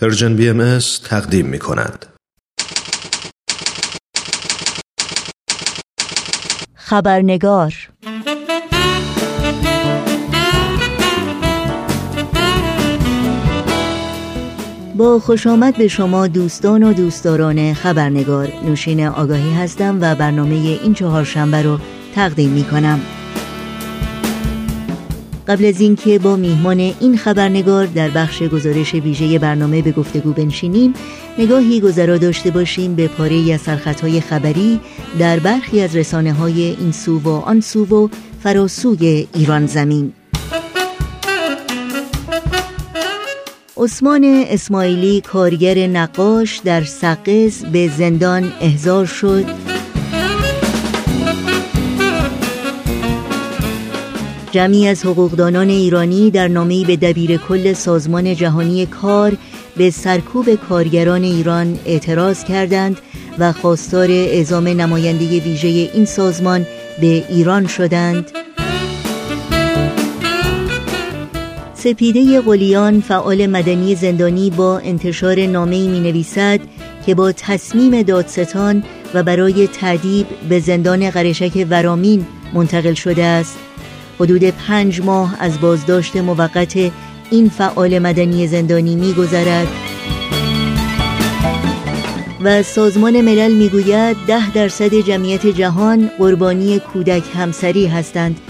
پرژن بی ام تقدیم می کند. خبرنگار با خوش آمد به شما دوستان و دوستداران خبرنگار نوشین آگاهی هستم و برنامه این چهارشنبه رو تقدیم می کنم قبل از اینکه با میهمان این خبرنگار در بخش گزارش ویژه برنامه به گفتگو بنشینیم نگاهی گذرا داشته باشیم به پاره از سرخطهای خبری در برخی از رسانه های این سو و آن سو و فراسوی ایران زمین. عثمان اسماعیلی کارگر نقاش در سقز به زندان احضار شد. جمعی از حقوقدانان ایرانی در نامه‌ای به دبیر کل سازمان جهانی کار به سرکوب کارگران ایران اعتراض کردند و خواستار اعزام نماینده ویژه این سازمان به ایران شدند. سپیده قلیان فعال مدنی زندانی با انتشار نامه‌ای می نویسد که با تصمیم دادستان و برای تعدیب به زندان قرشک ورامین منتقل شده است. حدود پنج ماه از بازداشت موقت این فعال مدنی زندانی میگذرد. و سازمان ملل می‌گوید ده درصد جمعیت جهان قربانی کودک همسری هستند.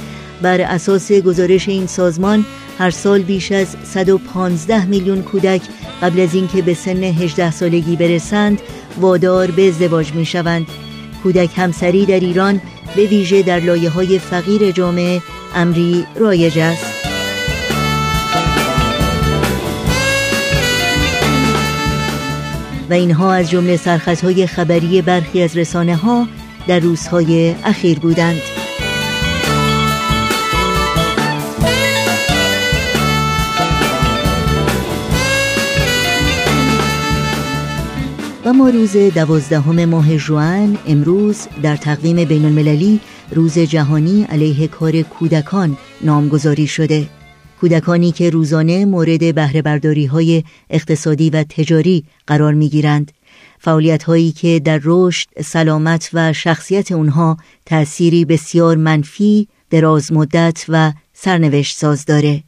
بر اساس گزارش این سازمان هر سال بیش از 115 میلیون کودک قبل از اینکه به سن 18 سالگی برسند وادار به ازدواج می شوند کودک همسری در ایران به ویژه در لایه های فقیر جامعه امری رایج است. و اینها از جمله سرخطهای خبری برخی از رسانه ها در روزهای اخیر بودند. و ما روز دوازدهم ماه جوان امروز در تقویم بین المللی روز جهانی علیه کار کودکان نامگذاری شده. کودکانی که روزانه مورد بهره های اقتصادی و تجاری قرار می گیرند فعالیت هایی که در رشد، سلامت و شخصیت اونها تأثیری بسیار منفی، دراز مدت و سرنوشت ساز داره.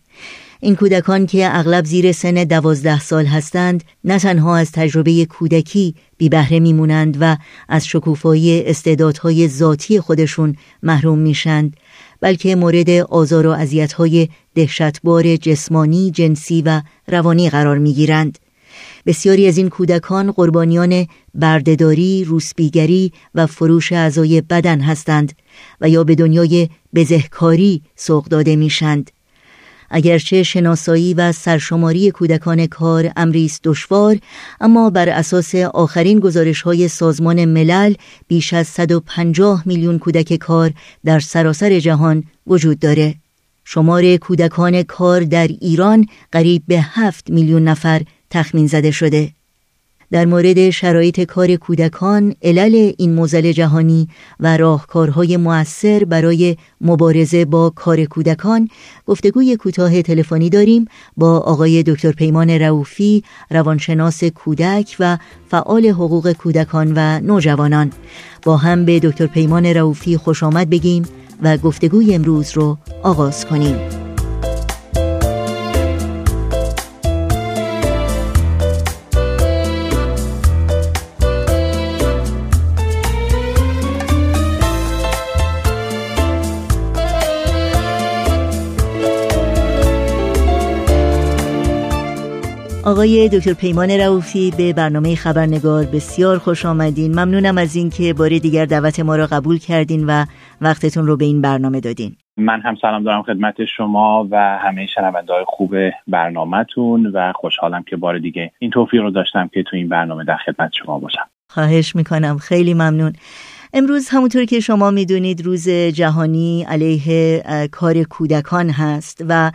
این کودکان که اغلب زیر سن دوازده سال هستند نه تنها از تجربه کودکی بی بهره میمونند و از شکوفایی استعدادهای ذاتی خودشون محروم میشند بلکه مورد آزار و اذیت‌های دهشتبار جسمانی، جنسی و روانی قرار می‌گیرند. بسیاری از این کودکان قربانیان بردهداری، روسبیگری و فروش اعضای بدن هستند و یا به دنیای بزهکاری سوق داده میشند. اگرچه شناسایی و سرشماری کودکان کار امری است دشوار اما بر اساس آخرین گزارش های سازمان ملل بیش از 150 میلیون کودک کار در سراسر جهان وجود داره. شمار کودکان کار در ایران قریب به 7 میلیون نفر تخمین زده شده. در مورد شرایط کار کودکان، علل این موزل جهانی و راهکارهای مؤثر برای مبارزه با کار کودکان گفتگوی کوتاه تلفنی داریم با آقای دکتر پیمان رعوفی روانشناس کودک و فعال حقوق کودکان و نوجوانان. با هم به دکتر پیمان رعوفی خوش آمد بگیم و گفتگوی امروز رو آغاز کنیم. آقای دکتر پیمان رعوفی به برنامه خبرنگار بسیار خوش آمدین. ممنونم از اینکه بار دیگر دعوت ما را قبول کردین و وقتتون رو به این برنامه دادین. من هم سلام دارم خدمت شما و همه شنونده های خوب برنامهتون و خوشحالم که بار دیگه این توفیق رو داشتم که تو این برنامه در خدمت شما باشم. خواهش می‌کنم. خیلی ممنون. امروز همونطور که شما می‌دونید روز جهانی علیه کار کودکان هست و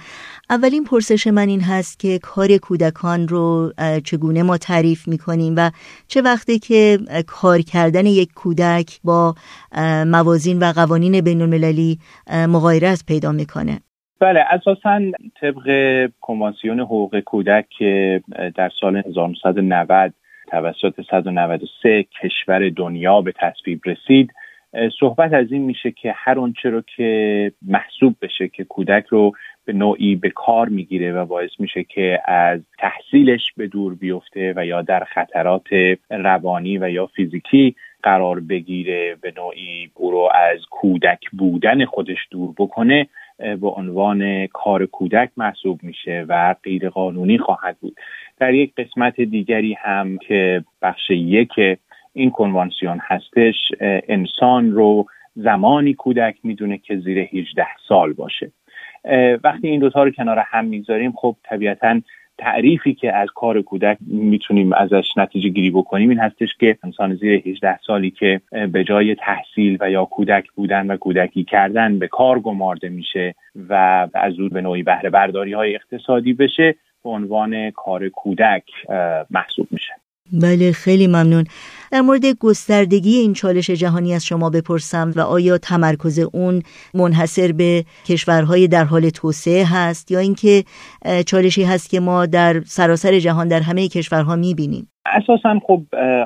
اولین پرسش من این هست که کار کودکان رو چگونه ما تعریف می‌کنیم و چه وقتی که کار کردن یک کودک با موازین و قوانین بین المللی مغایرت پیدا می‌کنه؟ بله اساسا طبق کنوانسیون حقوق کودک که در سال 1990 توسط 193 کشور دنیا به تصویب رسید صحبت از این میشه که هر آنچه رو که محسوب بشه که کودک رو به نوعی به کار می‌گیره و باعث میشه که از تحصیلش به دور بیفته و یا در خطرات روانی و یا فیزیکی قرار بگیره به نوعی او رو از کودک بودن خودش دور بکنه به عنوان کار کودک محسوب میشه و غیر قانونی خواهد بود. در یک قسمت دیگری هم که بخش یک این کنوانسیون هستش انسان رو زمانی کودک می‌دونه که زیر 18 سال باشه. وقتی این دوتا رو کنار هم می‌ذاریم خب طبیعتا تعریفی که از کار کودک می‌تونیم ازش نتیجه گیری بکنیم این هستش که انسان زیر 18 سالی که به جای تحصیل و یا کودک بودن و کودکی کردن به کار گمارده میشه و از او به نوعی بهره برداری های اقتصادی بشه به عنوان کار کودک محسوب میشه. بله خیلی ممنون. در مورد گستردگی این چالش جهانی از شما بپرسم و آیا تمرکز اون منحصر به کشورهای در حال توسعه هست یا اینکه چالشی هست که ما در سراسر جهان در همه کشورها می‌بینیم؟ اساسا خب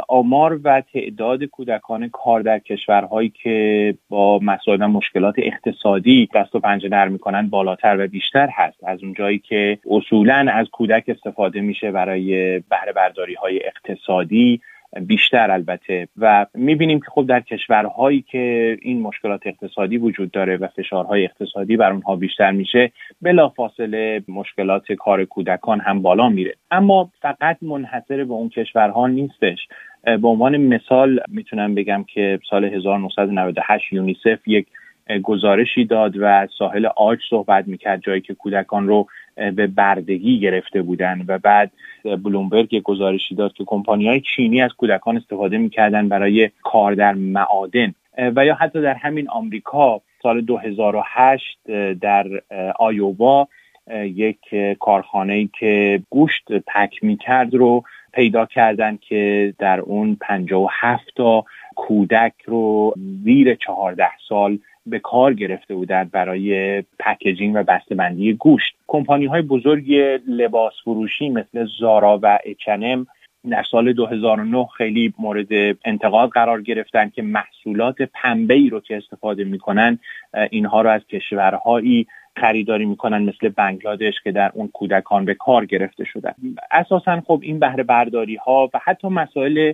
آمار و تعداد کودکان کار در کشورهایی که با مسائل مشکلات اقتصادی دست و پنجه نرم می‌کنن بالاتر و بیشتر هست. از اونجایی که اصولا از کودک استفاده میشه برای بهره برداری های اقتصادی. بیشتر البته. و می‌بینیم که خب در کشورهایی که این مشکلات اقتصادی وجود داره و فشارهای اقتصادی بر اونها بیشتر میشه بلافاصله مشکلات کار کودکان هم بالا میره. اما فقط منحصر به اون کشورها نیستش. به عنوان مثال می‌تونم بگم که سال 1998 یونیسف یک گزارشی داد و ساحل آج صحبت می‌کرد جایی که کودکان رو به بردگی گرفته بودن و بعد بلومبرگ گزارشی داد که کمپانی های چینی از کودکان استفاده می‌کردن برای کار در معادن. و یا حتی در همین آمریکا سال 2008 در آیووا یک کارخانه که گوشت پک می‌کرد رو پیدا کردن که در اون 57 تا کودک رو زیر 14 سال به کار گرفته بودند برای پکیجینگ و بسته‌بندی گوشت. کمپانی های بزرگ لباس فروشی مثل زارا و اچنم در سال 2009 خیلی مورد انتقاد قرار گرفتن که محصولات پنبه ای رو که استفاده می‌کنن اینها رو از کشورهایی خریداری می‌کنن مثل بنگلادش که در اون کودکان به کار گرفته شدن. اساسا خب این بهره برداری ها و حتی مسائل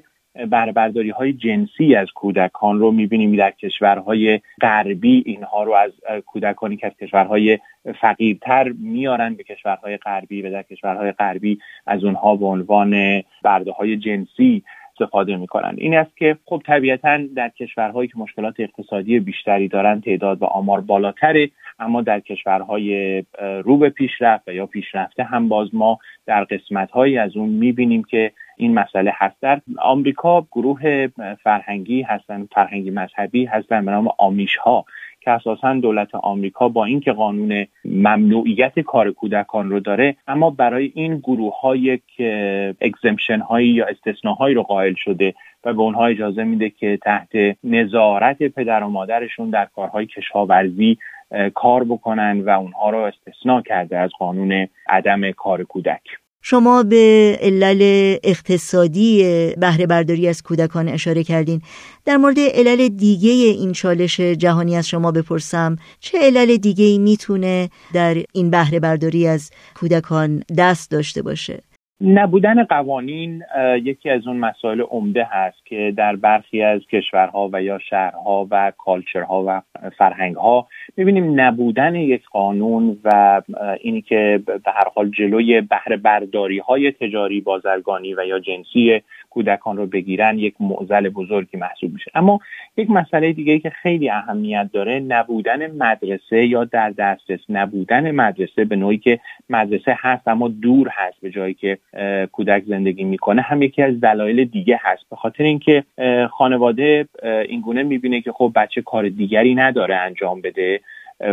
برداری های جنسی از کودکان رو می‌بینیم در کشورهای غربی. اینها رو از کودکانی که از کشورهای فقیرتر میارن به کشورهای غربی و در کشورهای غربی از اونها به عنوان برده های جنسی استفاده می‌کنن. این است که خب طبیعتا در کشورهایی که مشکلات اقتصادی بیشتری دارن تعداد و آمار بالاتره اما در کشورهای رو به پیشرفت و یا پیشرفته هم باز ما در قسمتهایی از اون می‌بینیم که این مسئله هست در آمریکا گروه فرهنگی هستن فرهنگی مذهبی هستن به نام آمیش ها که اساسا دولت آمریکا با اینکه قانون ممنوعیت کار کودکان رو داره اما برای این گروه ها یک اگزمشن هایی یا استثناهایی رو قائل شده و به اونها اجازه میده که تحت نظارت پدر و مادرشون در کارهای کشاورزی کار بکنن و اونها رو استثنا کرده از قانون عدم کار کودک. شما به علل اقتصادی بهره برداری از کودکان اشاره کردین. در مورد علل دیگه این چالش جهانی از شما بپرسم چه علل دیگه ای می‌تونه در این بهره برداری از کودکان دست داشته باشه؟ نبودن قوانین یکی از اون مسائل عمده هست که در برخی از کشورها و یا شهرها و کالچرها و فرهنگها می‌بینیم نبودن یک قانون و اینی که به هر حال جلوی بهره برداری های تجاری بازرگانی و یا جنسی کودکان رو بگیرن یک معضل بزرگی محسوب میشه. اما یک مسئله دیگه که خیلی اهمیت داره نبودن مدرسه یا در دسترس نبودن مدرسه به نوعی که مدرسه هست اما دور هست به جایی که کودک زندگی می‌کنه هم یکی از دلایل دیگه هست. به خاطر اینکه خانواده اینگونه می‌بینه که خب بچه کار دیگری نداره انجام بده.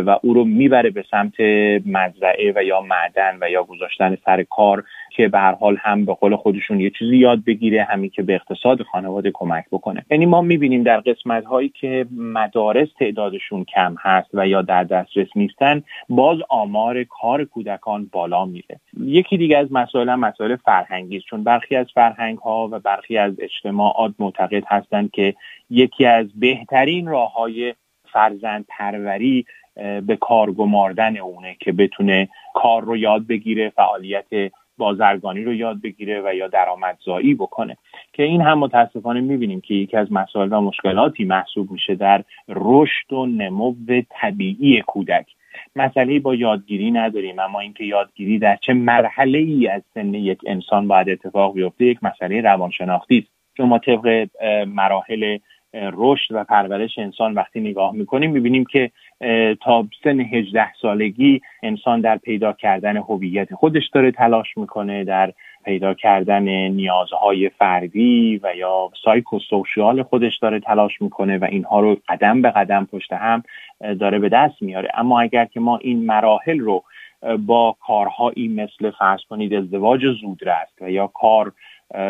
و او رو می‌بره به سمت مزرعه و یا معدن و یا گذاشتن سر کار که به هر حال هم به قول خودشون یه چیزی یاد بگیره همین که به اقتصاد خانواده کمک بکنه. یعنی ما می‌بینیم در قسمت هایی که مدارس تعدادشون کم هست و یا در دسترس نیستن باز آمار کار کودکان بالا میره. یکی دیگه از مسائل مسائل فرهنگی چون برخی از فرهنگ ها و برخی از اجتماعات معتقد هستند که یکی از بهترین راه های فرزند پروری به کار گماردن اونه که بتونه کار رو یاد بگیره فعالیت بازرگانی رو یاد بگیره و یا درآمدزایی بکنه. که این هم متاسفانه می‌بینیم که یکی از مسائل و مشکلاتی محسوب میشه در رشد و نمو طبیعی کودک. مسئله با یادگیری نداریم اما اینکه یادگیری در چه مرحله ای از سن یک انسان باید اتفاق بیفته یک مسئله روانشناختی است. چون ما طبق مراحل رشد و پرورش انسان وقتی نگاه می‌کنیم می‌بینیم که تا سن 18 سالگی انسان در پیدا کردن هویت خودش داره تلاش می‌کنه در پیدا کردن نیازهای فردی و یا سایکوسوشیال خودش داره تلاش می‌کنه و اینها رو قدم به قدم پشت هم داره به دست میاره. اما اگر که ما این مراحل رو با کارهایی مثل فرض کنید ازدواج زودرس و یا کار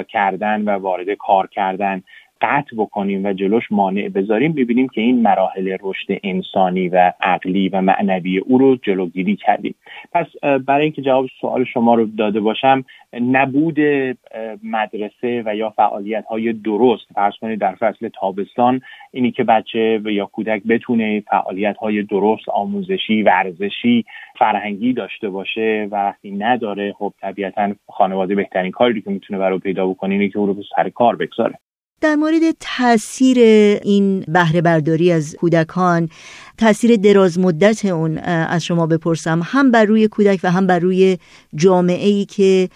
کردن و وارد کار کردن قطع بکنیم و جلوش مانع بذاریم ببینیم که این مراحل رشد انسانی و عقلی و معنوی او رو جلوگیری کردیم. پس برای اینکه جواب سوال شما رو داده باشم نبود مدرسه و یا فعالیت های درست فرض کنید در فصل تابستان اینی که بچه و یا کودک بتونه فعالیت های درست آموزشی ورزشی فرهنگی داشته باشه و وقتی نداره خب طبیعتا خانواده بهترین کاری که می‌تونه برای پیدا بکنه اینه که او رو سر کار بگذاره. در مورد تاثیر این بهره برداری از کودکان تاثیر دراز مدت اون از شما بپرسم. هم بر روی کودک و هم بر روی جامعه ای که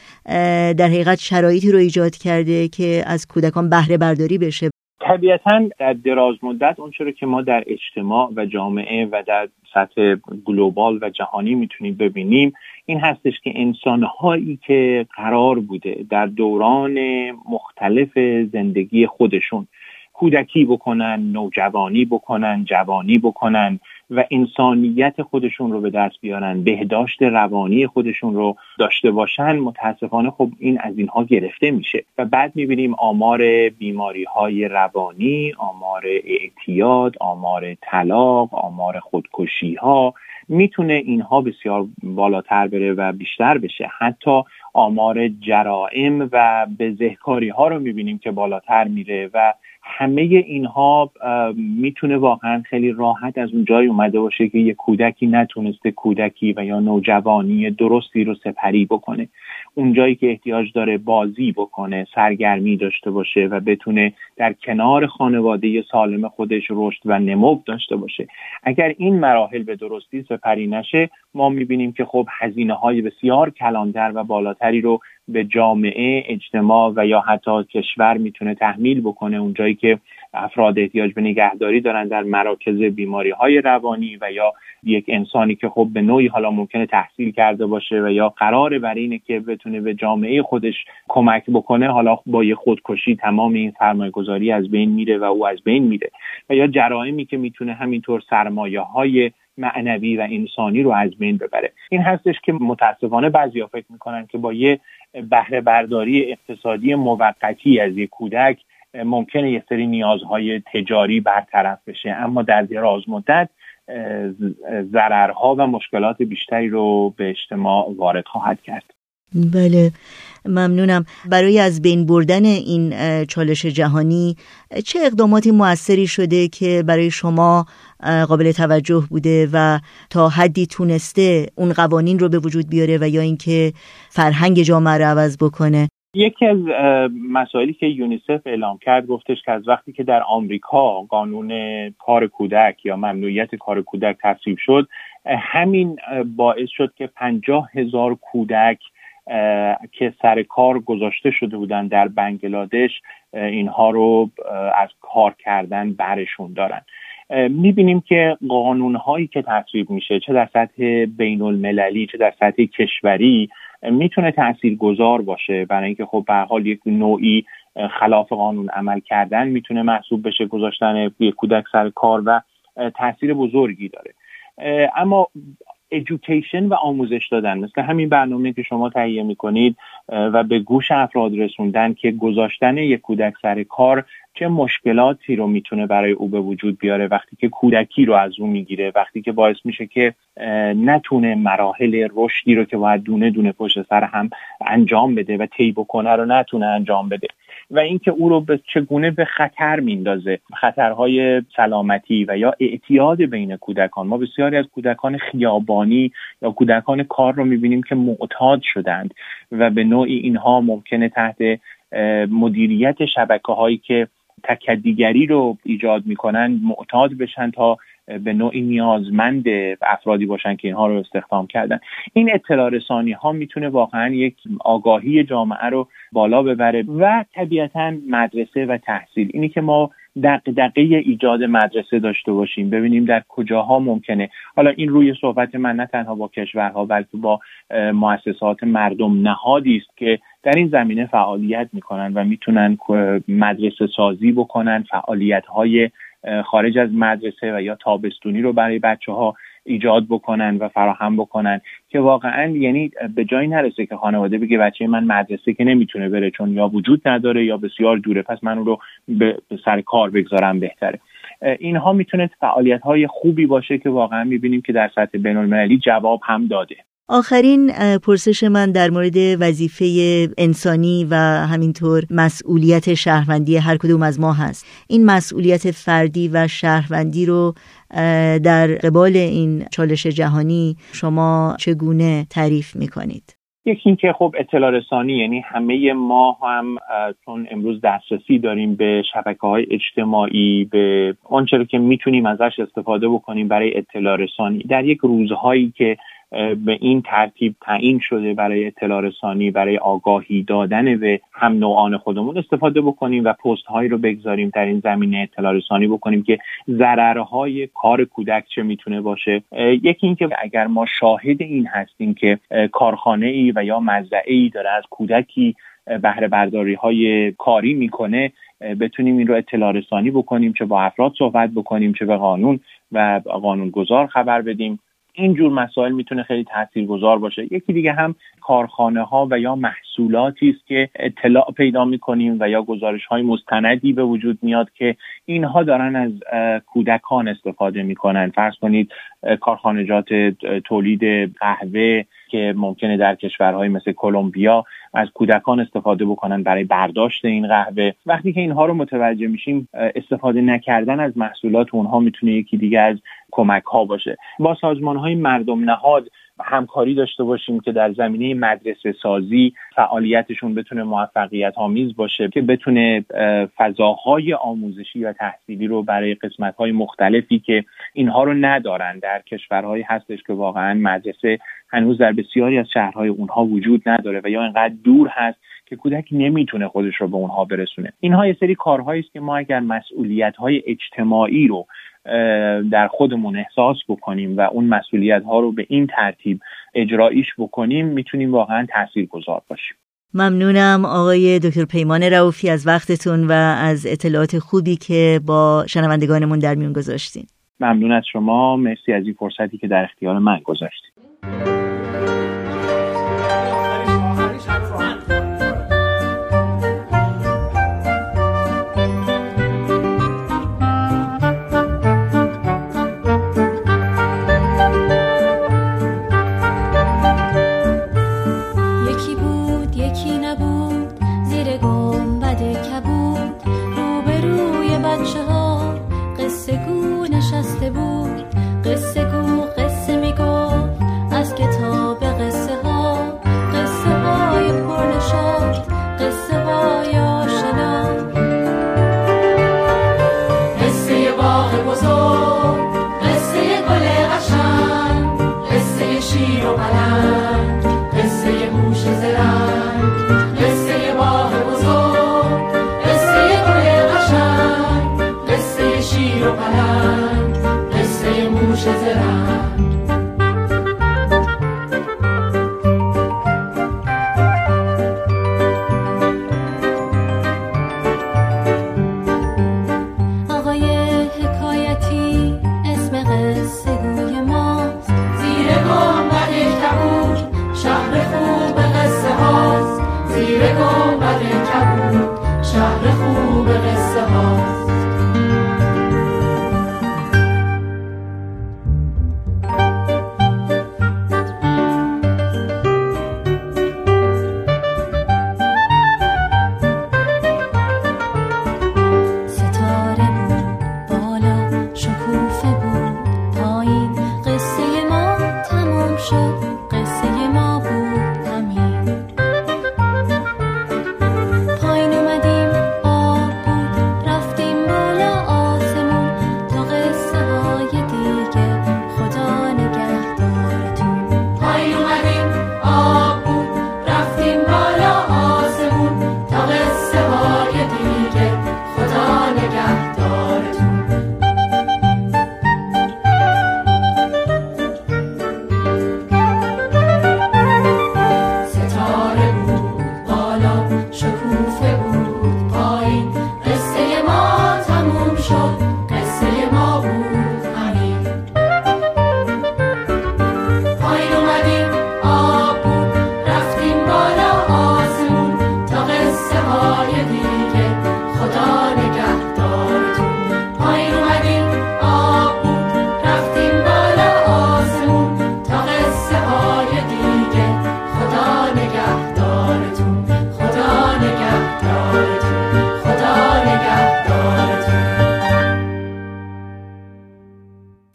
در حقیقت شرایطی رو ایجاد کرده که از کودکان بهره برداری بشه. طبیعتا در دراز مدت اون رو که ما در اجتماع و جامعه و در سطح گلوبال و جهانی می‌تونیم ببینیم این هستش که انسانهایی که قرار بوده در دوران مختلف زندگی خودشون کودکی بکنن نوجوانی بکنن جوانی بکنن و انسانیت خودشون رو به دست بیارن بهداشت روانی خودشون رو داشته باشن متاسفانه خب این از اینها گرفته میشه. و بعد می‌بینیم آمار بیماری های روانی آمار اعتیاد آمار طلاق آمار خودکشی ها می‌تونه اینها بسیار بالاتر بره و بیشتر بشه. حتی آمار جرائم و بزهکاری ها رو می‌بینیم که بالاتر میره و همه اینها می‌تونه واقعا خیلی راحت از اون جای اومده باشه که یه کودکی نتونسته کودکی و یا نوجوانی درستی رو سپری بکنه. اون جایی که احتیاج داره بازی بکنه سرگرمی داشته باشه و بتونه در کنار خانواده سالم خودش رشد و نمو داشته باشه. اگر این مراحل به درستی سپری نشه ما می‌بینیم که خب هزینه های بسیار کلانتر و بالاتری رو به جامعه اجتماع و یا حتی کشور می‌تونه تحمیل بکنه اونجایی که افراد احتیاج به نگهداری دارن در مراکز بیماری های روانی و یا یک انسانی که خب به نوعی حالا ممکنه تحصیل کرده باشه و یا قرار بر اینه که بتونه به جامعه خودش کمک بکنه حالا با یه خودکشی تمام این سرمایه گذاری از بین میره و او از بین میره و یا جرائمی که می‌تونه همینطور سرمایه های معنوی و انسانی رو از بین ببره. این هستش که متاسفانه بعضیا فکر می‌کنن که با یه بهره برداری اقتصادی موقتی از یک کودک ممکنه یه سری نیازهای تجاری برطرف بشه اما در دراز مدت ضررها و مشکلات بیشتری رو به اجتماع وارد خواهد کرد. بله ممنونم. برای از بین بردن این چالش جهانی چه اقداماتی موثری شده که برای شما قابل توجه بوده و تا حدی تونسته اون قوانین رو به وجود بیاره و یا اینکه فرهنگ جامعه رو عوض بکنه؟ یکی از مسائلی که یونیسف اعلام کرد گفتش که از وقتی که در آمریکا قانون کار کودک یا ممنوعیت کار کودک تصویب شد همین باعث شد که پنجاه هزار کودک که سر کار گذاشته شده بودن در بنگلادش اینها رو از کار کردن برشون دارن. می‌بینیم که قانون هایی که تصویب میشه چه در سطح بین المللی چه در سطح کشوری می‌تونه تأثیر گذار باشه. برای اینکه خب به حال یک نوعی خلاف قانون عمل کردن می‌تونه محسوب بشه گذاشتن یک کودک سر کار و تاثیر بزرگی داره. اما ادویکیشن و آموزش دادن مثل همین برنامه که شما تهیه می‌کنید و به گوش افراد رسوندن که گذاشتن یک کودک سر کار چه مشکلاتی رو می‌تونه برای او به وجود بیاره وقتی که کودکی رو از او می‌گیره وقتی که باعث میشه که نتونه مراحل رشدی رو که باید دونه دونه پشت سر هم انجام بده و طی بکنه رو نتونه انجام بده. و اینکه او رو به چگونه به خطر میندازه خطرهای سلامتی و یا اعتیاد بین کودکان. ما بسیاری از کودکان خیابانی یا کودکان کار رو می‌بینیم که معتاد شدند و به نوعی اینها ممکنه تحت مدیریت شبکه هایی که تکدیگری رو ایجاد می‌کنن معتاد بشن تا به نوعی نیازمند افرادی باشن که اینها رو استخدام کردن. این اطلاع رسانی ها می‌تونه واقعا یک آگاهی جامعه رو بالا ببره و طبیعتا مدرسه و تحصیل. اینی که ما دقیقه ایجاد مدرسه داشته باشیم ببینیم در کجاها ممکنه. حالا این روی صحبت من نه تنها با کشورها بلکه با مؤسسات مردم نهادی است که در این زمینه فعالیت می‌کنن و می‌تونن مدرسه سازی بکنن فعالیت های خارج از مدرسه و یا تابستونی رو برای بچه ها ایجاد بکنن و فراهم بکنن که واقعا یعنی به جایی نرسه که خانواده بگه بچه من مدرسه که نمی‌تونه بره چون یا وجود نداره یا بسیار دوره پس من اون رو به سر کار بگذارم بهتره. اینها می‌تونه فعالیت های خوبی باشه که واقعا می‌بینیم که در سطح بین المللی جواب هم داده. آخرین پرسش من در مورد وظیفه انسانی و همینطور مسئولیت شهروندی هر کدوم از ما هست این مسئولیت فردی و شهروندی رو در قبال این چالش جهانی شما چگونه تعریف می‌کنید؟ یکی اینکه خب اطلاع رسانی یعنی همه ما هم چون امروز دسترسی داریم به شبکه های اجتماعی به آنچه که می‌تونیم ازش استفاده بکنیم برای اطلاع رسانی در یک روزهایی که به این ترتیب تعیین شده برای اطلاع رسانی برای آگاهی دادن به هم نوعان خودمون استفاده بکنیم و پست هایی رو بگذاریم در این زمینه اطلاع رسانی بکنیم که ضررهای کار کودک چه می‌تونه باشه. یکی اینکه اگر ما شاهد این هستیم که کارخانه ای و یا مزرعه ای داره از کودکی بهره برداری های کاری می‌کنه بتونیم این رو اطلاع رسانی بکنیم چه با افراد صحبت بکنیم چه به قانون و قانونگذار خبر بدیم. این جور مسائل می‌تونه خیلی تاثیرگذار باشه. یکی دیگه هم کارخانه ها و یا محصولاتی است که اطلاع پیدا می‌کنیم و یا گزارش های مستندی به وجود میاد که اینها دارن از کودکان استفاده می‌کنن. فرض کنید کارخانجات تولید قهوه که ممکنه در کشورهای مثل کلمبیا از کودکان استفاده بکنن برای برداشت این قهوه. وقتی که اینها رو متوجه میشیم استفاده نکردن از محصولات اونها می‌تونه یکی دیگه از کمک ها باشه. با سازمان های مردم نهاد همکاری داشته باشیم که در زمینه مدرسه سازی فعالیتشون بتونه موفقیت آمیز باشه که بتونه فضاهای آموزشی و تحصیلی رو برای قسمت های مختلفی که اینها رو ندارن در کشورهایی هستش که واقعا مدرسه هنوز در بسیاری از شهرهای اونها وجود نداره و یا اینقدر دور هست که کودک نمی‌تونه خودش رو به اونها برسونه. اینها یه سری کارهایی است که ما اگر مسئولیت های اجتماعی رو در خودمون احساس بکنیم و اون مسئولیت ها رو به این ترتیب اجراییش بکنیم می‌تونیم واقعا تأثیر گذار باشیم. ممنونم آقای دکتر پیمان رعوفی از وقتتون و از اطلاعات خوبی که با شنوندگانمون در میون گذاشتین. ممنون از شما. مرسی از این فرصتی که در اختیار من گذاشتید.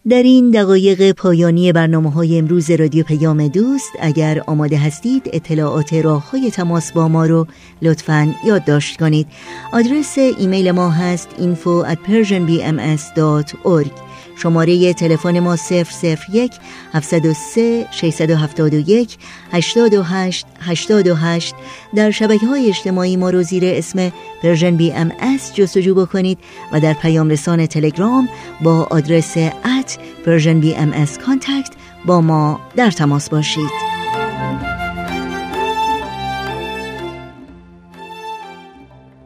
در این دقایق پایانی برنامه های امروز رادیو پیام دوست اگر آماده هستید اطلاعات راه های تماس با ما رو لطفا یادداشت کنید. آدرس ایمیل ما هست info شماره تلفن ما 001 703 671 828 828 در شبکه های اجتماعی ما رو زیر اسم Persian BMS جستجو بکنید و در پیام رسان تلگرام با آدرس at Persian BMS contact با ما در تماس باشید.